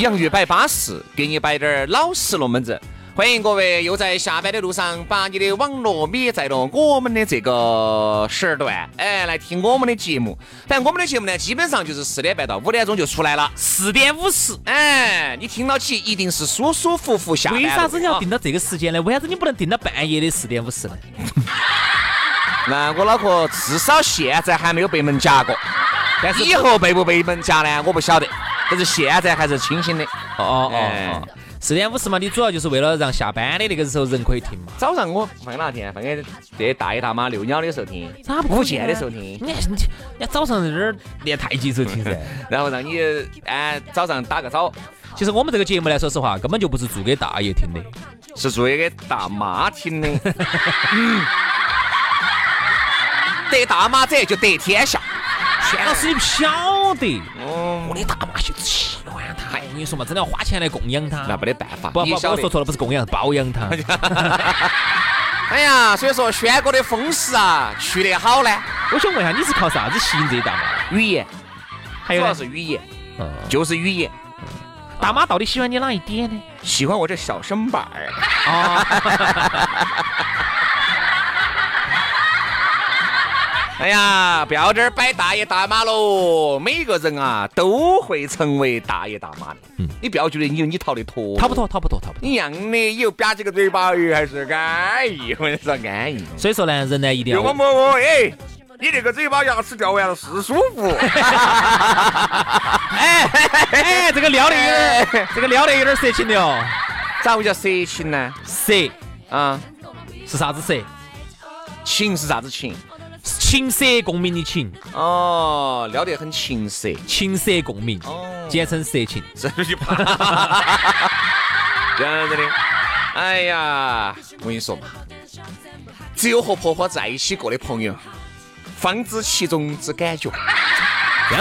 洋芋摆巴适，给你摆点儿老实龙门阵。欢迎各位又在下班的路上把你的网络灭在了我们的这个时段，哎，来听我们的节目。反正我们的节目呢，基本上就是四点半到五点钟就出来了，四点五十。哎，你听到起一定是舒舒服服下班。为啥子你要定到这个时间呢？为啥子你不能定到半夜的四点五十呢？那我脑壳至少现在还没有被门夹过，但是以后被不被门夹呢？我不晓得。但是现在还是清醒的。哦哦哦，四点五十嘛，你主要就是为了让下班的那个时候人可以听嘛。早上我放哪天？放给这大爷大妈遛鸟的时候听，咋不？见的时候听。你你你早上在这儿练太极时候听噻。然后让你哎早上打个早。其实我们这个节目来，说实话根本就不是做给大爷听的，是做给大妈听的。得大妈者就得天下。轩老师，你不晓得，我的大妈就是喜欢他。我跟你说嘛，真的要花钱来供养他，那没得办法。不不，我说错了，不是供养，包养他。哎呀，所以说轩哥的风势啊，去得好呢。我想问一下，你是靠啥子吸引这大妈？语言，还有主要是语言，就是语言。大妈到底喜欢你哪一点呢？喜欢我这小身板儿。哎呀，不要这儿摆大爷大妈喽！每个人啊都会成为大爷大妈的。嗯，你不要觉得你你逃得脱，逃不脱，逃不脱，逃不脱。一样的，以后吧唧个嘴巴，还是安逸。我跟你说，安逸。所以说呢，人呢一定要。我摸摸，哎，你这个嘴巴牙齿掉完了是舒服。哎哎，这个撩的有点，这个撩的有点色情的哦。咋会叫色情呢？色啊，是啥子色？情是啥子情？琴瑟共鸣的情哦，撩得很情色，情色共鸣，简称色情。这样子的。哎呀，我跟你说嘛，只有和婆婆在一起过的朋友，方知其中之感觉，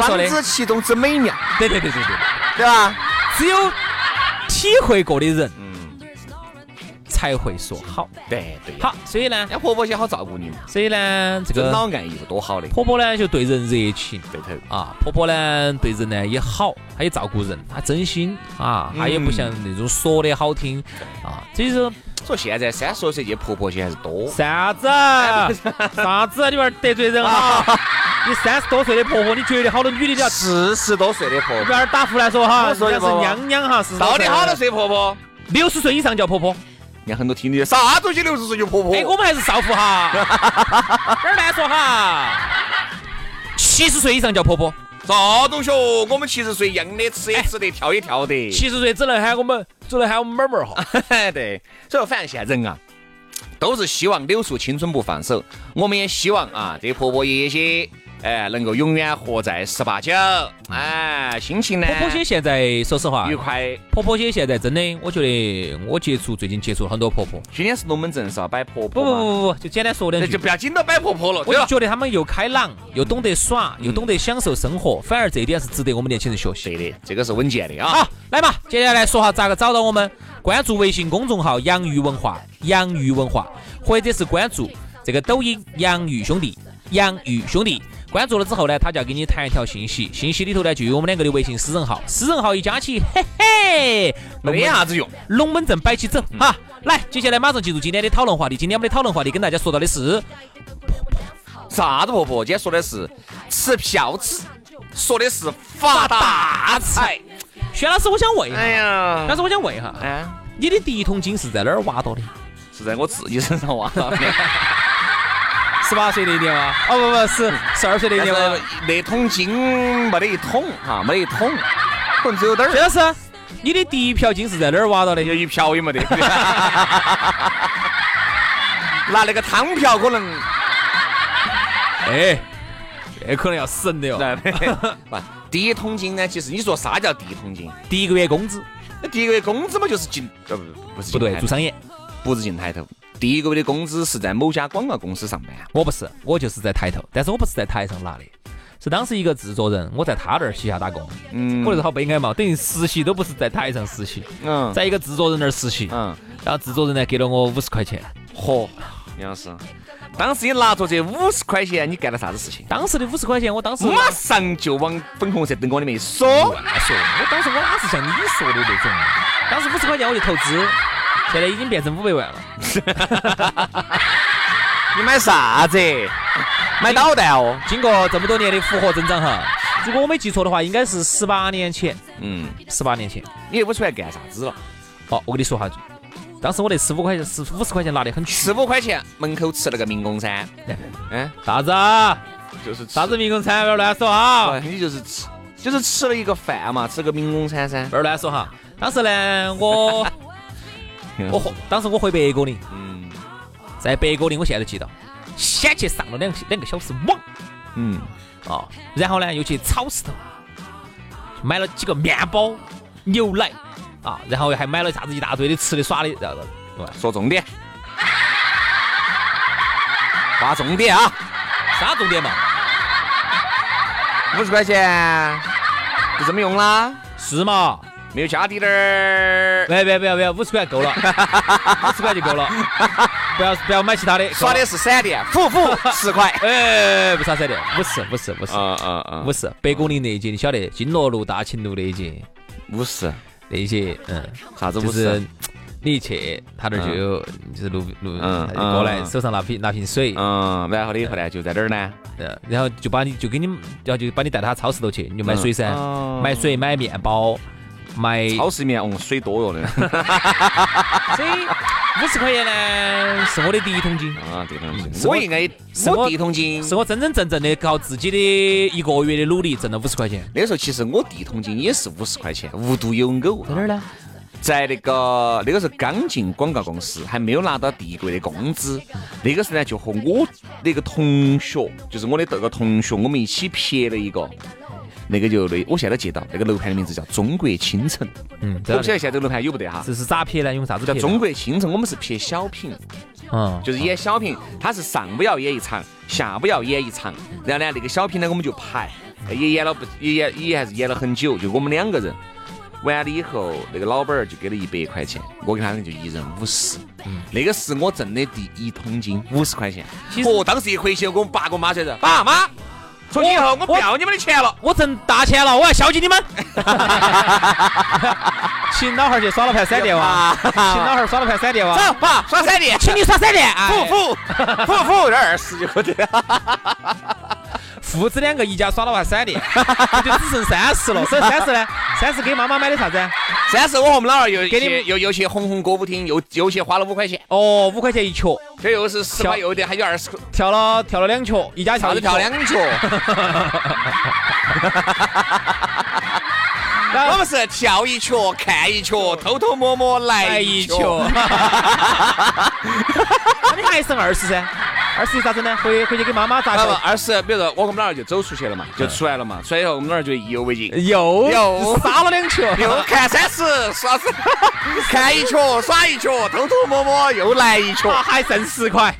方知其中之美妙。对对对对对，对吧？只有体会过的人。才会说好，对对。好，所以呢，那婆婆些好照顾你嘛。所以呢，这个老爱意多好的。婆婆呢就对人热情，对头啊。婆婆呢对人呢也好，她也照顾人，她真心啊，她也不像那种说的好听啊。所以说，说现在三十多岁的婆婆些还是多。啥子？啥子？你玩得罪人啊？你三十多岁的婆婆，你觉得好多女的都要四十多岁的婆婆？你儿打胡来说哈，人家是娘娘哈，是到底好多岁婆婆？六十岁以上叫婆婆。很多听的啥东西六十岁就婆婆？哎，我们还是少妇哈，哪儿乱说哈？七十岁以上叫婆婆，啥东西哦？我们七十岁一样的吃也吃得，跳也跳的。七十岁只能喊我们，只能喊我们妹妹哈。对，所以反正现在人啊，都是希望柳树青春不放手。我们也希望啊，这婆婆爷爷些。哎，能够永远活在十八九，哎，心情呢？婆婆姐现在说实话愉快。婆婆姐现在真的，我觉得我接触最近接触了很多婆婆。今天是龙门阵是要摆婆婆不不不不，就简单说两句，就不要紧到摆婆婆了。我就觉得他们又开朗，又懂得耍，又懂得享受生活，反而这一点是值得我们年轻人学习的。这个是稳健的啊。好，来嘛，接下来说下咋个找到我们？关注微信公众号“洋芋文化”，洋芋文化，或者是关注这个抖音“洋芋兄弟”，洋芋兄弟。关注了之后呢，他就要给你弹一条信息，信息里头呢就有我们两个的微信私人号，私人号一加起，嘿嘿，没啥子用。龙门阵摆起走哈，来，接下来马上进入今天的讨论话题。今天我们的讨论话题跟大家说到的是啥子婆婆？今天说的是吃票子说的是发大财。薛老师，我想问一下，哎呀但，是我想问一下，哎，你的第一桶金是在哪儿挖到的？是在我自己身上挖到的。十八岁那一年吗？哦不不，是十二岁那年吗？那桶金没得一桶哈，没得一桶，可能只有点儿，薛老师，你的第一瓢金是在哪儿挖到的？有一瓢也没得。拿那个汤瓢可能，哎，这可能要死人的哟。不，第一桶金呢，其实你说啥叫第一桶金？第一个月工资那第一个月工资嘛，就是进，呃不不是不对，做商业。不是进抬头。第一个月的工资是在某家广告公司上班，我不是，我就是在台头，但是我不是在台上拿的，是当时一个制作人，我在他那儿旗下打工。嗯。我那是好悲哀嘛，等于实习都不是在台上实习，嗯。在一个制作人那儿实习，嗯，然后制作人呢给了我五十块钱。嚯，杨老师，当时你拿着这五十块钱，你干了啥子事情？当时的五十块钱，我当时马上就往粉红色灯光里面一锁。乱说，我当时我哪是像你说的那种，当时五十块钱我就投资，现在已经变成五百万了。你买啥子？买导弹哦。经过这么多年的复合增长哈，如果我没记错的话，应该是十八年前，嗯，十八年前。你又不出来干啥子了？哦，我跟你说哈，当时我那十五块钱，十五十块钱拿得很十五块钱门口吃了个民工餐，嗯，啥子啊？就是啥子民工餐？不要乱说啊！啊？你就是吃，就是吃了一个饭嘛，吃个民工餐噻。不要乱说哈。当时呢，我 我回，当时我回白果岭，嗯在白果岭，我现在都记得，先去上了两两个小时网嗯，啊，然后呢又去超市头买了几个面包、牛奶啊，然后还买了啥子一大堆的吃的耍的，然后？说重点，划重点啊！啥重点嘛？五十块钱就这么用啦，是嘛？没有加滴点儿。不要不要不要不要，五十块够了，五十块就够了，不要不要买其他的。耍的是闪电，虎虎十块。哎，不啥闪电，五十，五十，五十，啊啊啊。五十。百公里那一节你晓得，金罗路、大秦路那一节，五十，那一节，嗯，啥子五就是十？你一去，他那儿就有，就是路路，嗯他就过来，嗯。手上拿瓶拿瓶水，嗯，然后呢以后呢，就在哪儿呢？嗯，然后就把你就给你，然后就把你带到他超市头去，你就买水噻。哦，买水买面包，买，超市里面哦，水多哟的。所以五十块钱呢是我的第一桶金，啊，第一桶金，我我应该，是我我第一桶金，是我真真正正的靠自己的一个月的努力挣了五十块钱。那时候其实我第一桶金也是五十块钱，无独有偶。在哪儿呢？在那个那个时候刚进广告公司，还没有拿到第一个月的工资。那个时候呢，就和我那个同学，就是我的这个同学，我们一起撇了一个。那个就那，我现在都记到那个楼盘的名字叫中国青城，嗯，我不晓得现在这个楼盘有不得哈，这是咋撇呢？用啥子？叫中国青城。我们是拍小品，嗯，就是演小品，他是上午要演一场，下午要演一场，然后呢，那个小品呢我们就排，也演了不也演也还是演了很久，就我们两个人。完了以后，那个老板儿就给了一百块钱，我跟他们就一人五十。那个是我挣的第一桶金，五十块钱。哦，当时一回去，我跟我爸跟我妈说是，爸妈，从今以后我不要你们的钱了。我挣大钱了，我要孝敬你们。请老汉儿去耍了盘闪电哇！请老汉儿耍了盘闪电哇！走，爸，耍闪电，请你耍闪电。哎虎虎虎虎，有点二十就可以。父子两个一家耍了盘闪电，就只剩三十了。剩三十呢？三十给妈妈买的啥子？三十，我和我们老二又给你去又又去红红歌舞厅，又又去花了五块钱，哦，五块钱一曲，这又是十块，又得还有二十块，跳了跳了两曲，一家跳一球啥子跳。两曲。我们是跳一曲，看一曲，偷偷摸摸来来一曲。那 你还剩二十噻？二十咋子呢？回回去给妈妈砸那么球。二十，比如说我跟我们老二就走出去了嘛，就出来了嘛，出来以后我们老二就意犹未尽，又又杀了两球，又看三十，耍子，看一球耍一球，偷偷摸摸又来一球，还剩十块。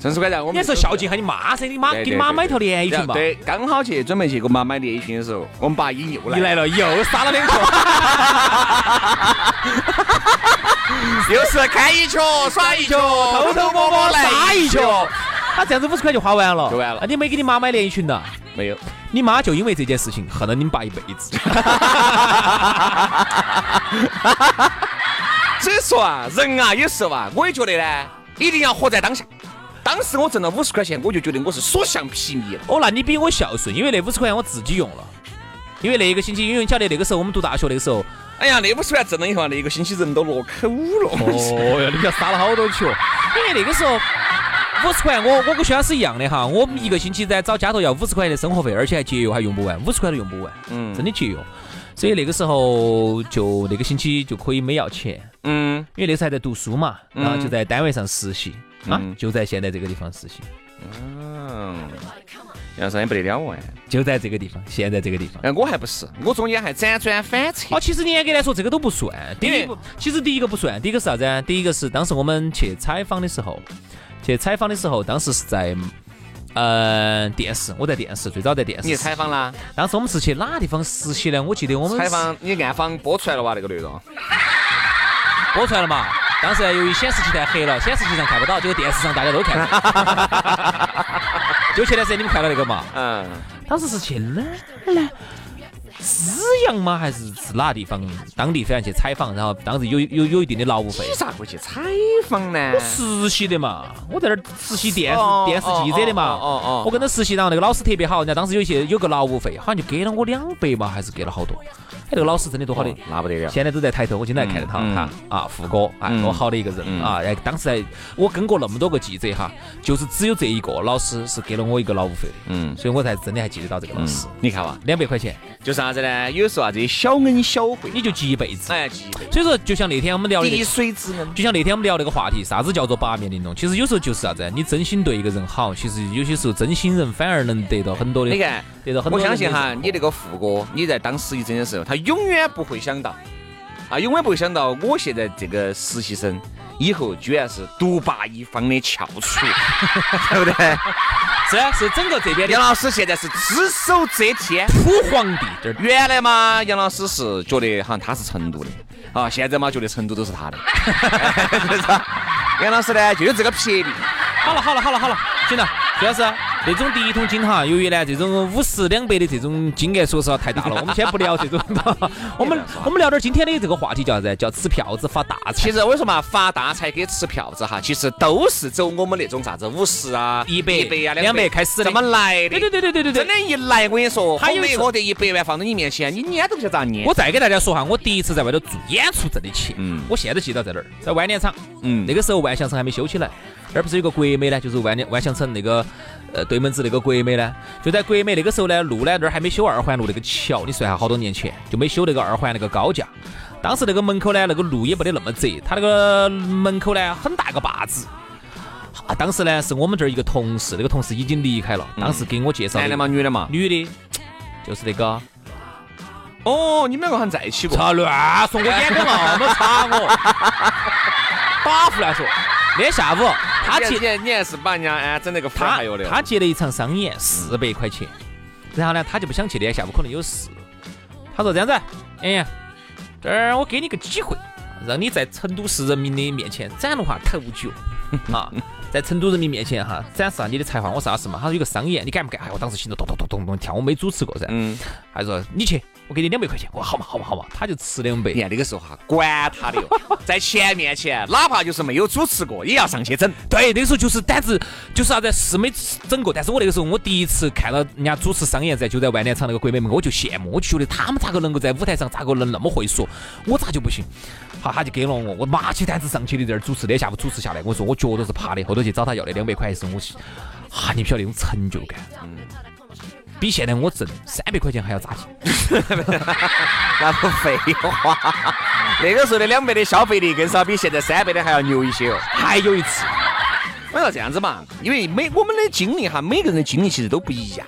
三十块钱我们你还说孝敬下你妈噻？你妈给你妈买条连衣裙吧。对，刚好去准备去给我妈买连衣裙的时候，我们爸一又来了又杀了两球，又是看一球耍一球，偷偷摸摸来杀一球。他这样子五十块就花完了，就完了那你没给你妈买连衣裙呐？没有。你妈就因为这件事情恨了你们爸一辈子。所以说啊，人啊，有时候啊，我也觉得呢，一定要活在当下。当时我挣了五十块钱，我就觉得我是所向披靡了。哦，那你比我孝顺，因为那五十块钱我自己用了。因为那个星期，因为你晓得那个时候我们读大学那个时候，哎呀，那五十块挣了以后，那个星期人都落口了。哦哟，你要撒了好多去哦。因为那个时候五十块，我我跟薛老师一样的哈，我们一个星期在找家头要五十块的生活费，而且还节约，还用不完，五十块都用不完，嗯，真的节约。所以那个时候就那个星期就可以没要钱，嗯，因为那时候还在读书嘛，然后就在单位上实习啊，就在现在这个地方实习，嗯。要是也不得了完，就在这个地方，现在这个地方。哎，我还不是，我中间还辗转反侧。哦，其实严格来说，这个都不算。第一，其实第一个不算。第一个是啥子？第一个是当时我们去采访的时候，去采访的时候，当时是在嗯电视，我在电视，最早在电视。你采访啦？当时我们是去哪个地方实习呢？我记得我们采访，你暗访播出来了哇？那个内容播出来了嘛？当时由于显示器太黑了，显示器上看不到，结果电视上大家都看到。就前段时间你们看到那个嘛？嗯。当时是去哪儿呢？资阳吗？还是是哪个地方？当地非要去采访，然后当时有有有一定的劳务费。你咋会去采访呢？我实习的嘛，我在那儿实习电视电视记者的嘛。哦哦。我跟他实习，然后那个老师特别好，人家当时有些有个劳务费，好像就给了我两百嘛，还是给了好多。哎，这个老师真的多好的，那不得了！现在都在抬头，我经常看得到他啊，副哥啊，多好的一个人啊！哎，当时我跟过那么多个记者哈，就是只有这一个老师是给了我一个劳务费的，嗯，所以我才真的还记得到这个老师。你看嘛，两百块钱，就啥子呢？有时候啊，这些小恩小惠，你就记一辈子。哎，记一辈子。所以说，就像那天我们聊的滴水之恩，就像那天我们聊那个话题，啥子叫做八面玲珑？其实有时候就是啥子？你真心对一个人好，其实有些时候真心人反而能得到很多的。你看，得到很多。我相信哈，你那个副哥，你在当实习生的时候，他永远不会。想到啊，永远不会想到，我现在这个实习生以后居然是独霸一方的翘楚，对不对？是是，整个这边杨老师现在是只手遮天，土皇帝。原来嘛，杨老师是觉得好像他是成都的，啊，现在嘛觉得成都都是他的。杨老师呢，就有这个魄力。好了好了好了好了，行了，徐老师。那种第一桶金哈，由于呢这种五十两百的这种金额，说实话太大了。我们先不聊这种，我 们我们聊点今天的这个话题，叫啥子？叫吃票子发大财。其实我说嘛，发大财跟吃票子哈，其实都是走我们那种啥子五十啊、一百、一百啊、两百开始的。怎么来的？对对对对对对对。真的，一来我跟你说，还有我这一百万放在你面前，你撵都不晓得咋撵。我再给大家说哈，我第一次在外头做演出挣的钱，嗯，我现在记到在哪儿，在万年场，嗯，那个时候万象城还没修起来，那不是有个国美呢，就是万年万象城那个。呃，对门子那个国美呢，就在国美那个时候呢，路呢那儿还没修二环路那个桥，你算下好多年前就没修那个二环那个高架。当时那个门口呢，那个路也没得那么窄，他那个门口呢很大个坝子。啊，当时呢是我们这儿一个同事，那个同事已经离开了，当时给我介绍。男的嘛？女的嘛？女的，就是那个。哦，你们两个好像在一起过。操，乱 说，我眼光那么差我。打胡乱说。那天下午。他接你还是把人家哎整那个他他接了一场商演四百块钱，然后呢他就不想去，的下午可能有事。他说这样子，哎呀，这儿我给你个机会，让你在成都市人民的面前展露下头角 啊，在成都人民面前哈展示下你的才华。我啥事嘛？他说有个商演，你敢不敢？哎，我当时心头咚咚咚咚咚跳，我没主持过噻。嗯，他说你去。我给你两百块钱，我好嘛好嘛好嘛，他就吃两百。你看那个时候哈，管他的哟，在钱面前，哪怕就是没有主持过，也要上去整。对，那个时候就是胆子，就是啥子是没整过。但是我那个时候，我第一次看到人家主持商演在就在万年场那个国美门，我就羡慕，我就觉得他们咋个能够在舞台上咋个能那么会说，我咋就不行？好，他就给了我，我麻起胆子上去的这儿主持，那下午主持下来，我说我脚都是趴的，后头去找他要那两百块是我，啊，你不晓得那种成就感。嗯。比现在我挣三百块钱还要扎劲，那不废话。那个时候的两百的消费力更少比现在三百的还要牛一些哦。还有一次，我说这样子嘛，因为每我们的经历哈，每个人的经历其实都不一样，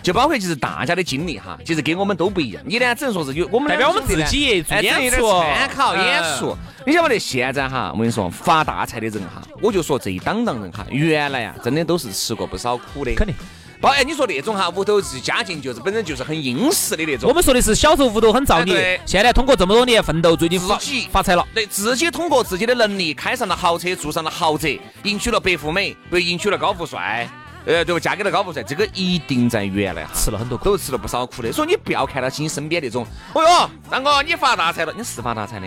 就包括就是大家的经历哈，其实跟我们都不一样。你呢，只能说是有我们代表我们自己做演出参考演出。你晓不得现在哈，我跟你说发大财的人哈，我就说这一档档人哈，原来呀真的都是吃过不少苦的，肯定。包哎，你说那种哈，屋头是家境就是本身就是很殷实的那种。我们说的是小时候屋头很造孽，现在通过这么多年奋斗，最近自己发财了。对，自己通过自己的能力开上了豪车，住上了豪宅，迎娶了白富美，不迎娶了高富帅，呃，对不？嫁给了高富帅，这个一定在原来哈吃了很多苦，都吃了不少苦的。所以你不要看到起你身边那种，哦哟，张哥你发大财了，你是发大财的。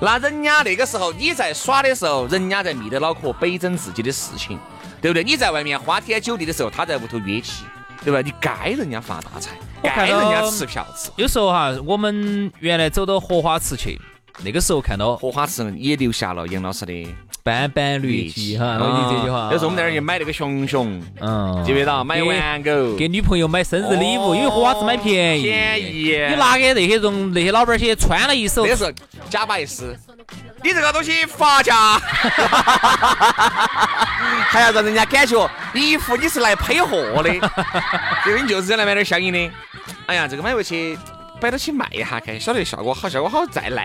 那人家那个时候你在耍的时候，人家在蜜得脑壳北整自己的事情。对不对？你在外面花天酒地的时候，他在屋头约起，对吧？你该人家发大财，该人家吃票子。有时候哈，我们原来走到荷花池去，那个时候看到荷花池也留下了杨老师的斑斑绿迹哈，我记这句话。那时候我们在那儿去买那个熊熊，嗯，记不记得？买给玩狗，给女朋友买生日礼物，哦因为荷花子买便宜。便宜。你拿给那些人那些老板儿些穿了一手那，是假把意思，你这个东西发价，还要让人家感觉你一副你是来配货的，结果你就是来买点相应的。哎呀，这个买回去摆到起卖一下，看晓得效果好，效果好再来。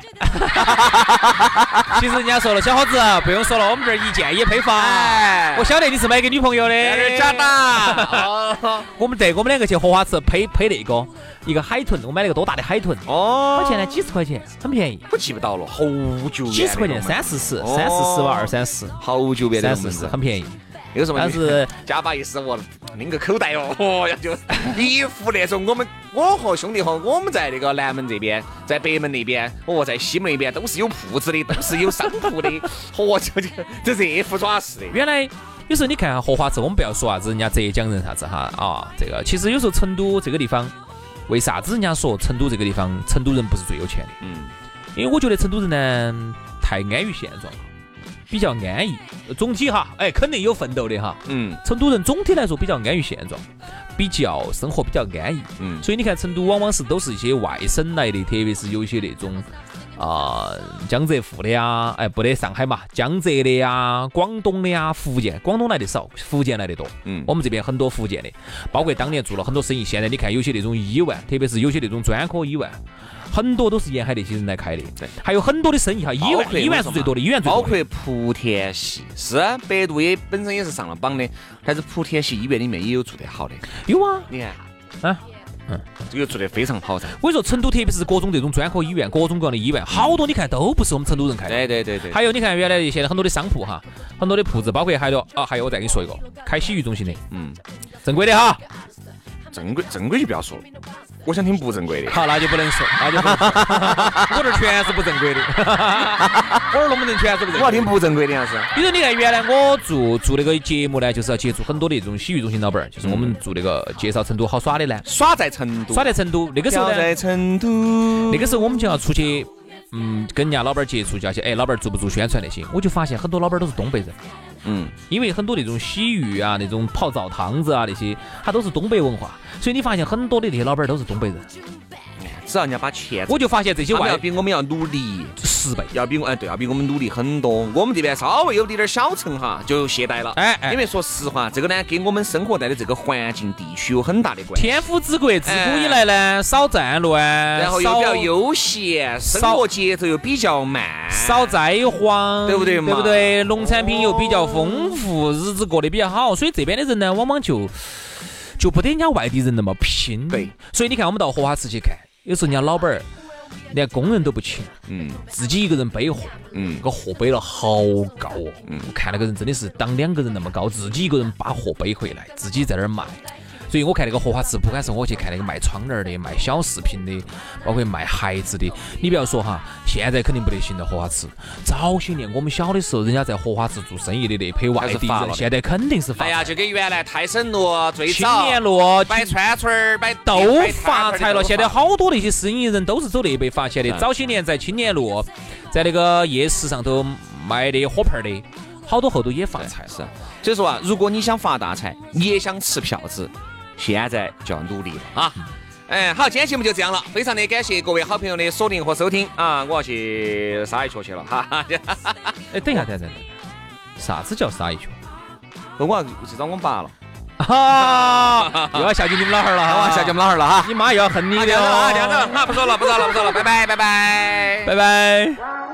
其实人家说了，小伙子不用说了，我们这儿一件也配发。哎我晓得你是买给女朋友的，假的。哦我们对，我们两个去荷花池配配那个一个海豚，我买了个多大的海豚，哦多少钱呢？几十块钱，很便宜，我记不到了，好久几十块钱，三四十，哦三四十吧，二三十，好久别的三四十，很便宜。但是假 把意思我拎个口袋哦，哦呀就一副那种我们我和兄弟伙我们在那个南门这边，在北门那边，哦，在西门那边都是有铺子的，都是有商铺的，哦，就就就这副爪式的。原来有时候你看哈荷花池，我们不要说啥子人家浙江人啥子哈啊，这个其实有时候成都这个地方，为啥子人家说成都这个地方成都人不是最有钱的？嗯，因为我觉得成都人呢太安于现状了，比较安逸。总体哈，哎，肯定有奋斗的哈。嗯成都人总体来说比较安于现状，比较生活比较安逸。嗯，所以你看，成都往往是都是一些外省来的，特别是有些那种啊、江浙沪的呀，哎，不得上海嘛，江浙的呀、广东的呀、福建，广东来的少，福建来的多。嗯我们这边很多福建的，包括当年做了很多生意。现在你看有些那种医院，特别是有些那种专科医院，很多都是沿海那些人来开的。对，还有很多的生意哈，医院医院是最多的，医院最包多包。括莆田系，是啊百度也本身也是上了榜的，但是莆田系医院里面也有做得好的，有啊，你看，啊，嗯，这个做得非常好噻。我跟你说，成都特别是各种这种专科医院，各种各样的医院，好多你看都不是我们成都人开的。对对对对，还有你看原来现在很多的商铺哈，很多的铺子，包括还有啊，还有我再给你说一个，开洗浴中心的，嗯，正规的哈。正规正规就不要说了，我想听不正规的。好，那就不能说，那就不能说。我这 儿全是不正规的，我这儿龙门阵全是不正规。我要听不正规的样子。比如你看，原来我做做那个节目呢，就是要接触很多的这种洗浴中心老板儿，就是我们做那个介绍成都好耍的呢，耍在成都，耍在成都那个时候呢，在成都，那个时候我们就要出去，嗯，跟人家老板接触，就要去，哎，老板做不做宣传那些，我就发现很多老板都是东北人。嗯，因为很多那种洗浴啊、那种泡澡堂子啊那些，他都是东北文化，所以你发现很多的那些老板都是东北人。只要人家把钱，我就发现这些外要外比我们要努力，十倍，要比我哎对，要比我们努力很多。我们这边稍微有点点小城哈，就懈怠了。哎哎因为说实话，这个呢跟我们生活在的这个环境地区有很大的关系。天府之国自古以来呢，少战乱，然后又比较悠闲，生活节奏又比较慢，少灾荒，对不对嘛对不对？农产品又比较丰富，日子过得比较好，所以这边的人呢，往往就就不得人家外地人那么拼。对，所以你看，我们到荷花池去看，有时候人家老板儿连工人都不请，嗯。自己一个人背货，嗯。个货背了好高哦，嗯，看那个人真的是当两个人那么高，自己一个人把货背回来，自己在那儿卖。所以我看那个荷花池，不管是我去看那个卖窗帘儿的、卖小饰品的，包括卖鞋子的，你不要说哈，现在肯定不得行了荷花池。早些年我们小的时候，人家在荷花池做生意的那批外地人，现在肯定是发哎呀，就跟原来泰森路最青年路摆串串儿、摆都发财了。现在好。多那些生意人都是走那辈发钱的。嗯早些年在青年路，在那个夜市上头卖的火盆儿的，好多后头也发财了。是，所以说啊，如果你想发大财，你也想吃票子，现在就要努力了啊！哎，好，今天节目就这样了，非常的感谢各位好朋友的锁定和收听啊！我要去撒一脚去了，哈哈。哎，等一下，等一下，等一下，啥子叫撒一圈？我要去找我爸了，哈，又要孝敬你们老汉儿了哈，我要下去我们老汉儿了哈。你妈又要恨你的好这样子了啊，不说了，不说了，不说了，拜拜，拜拜。拜拜。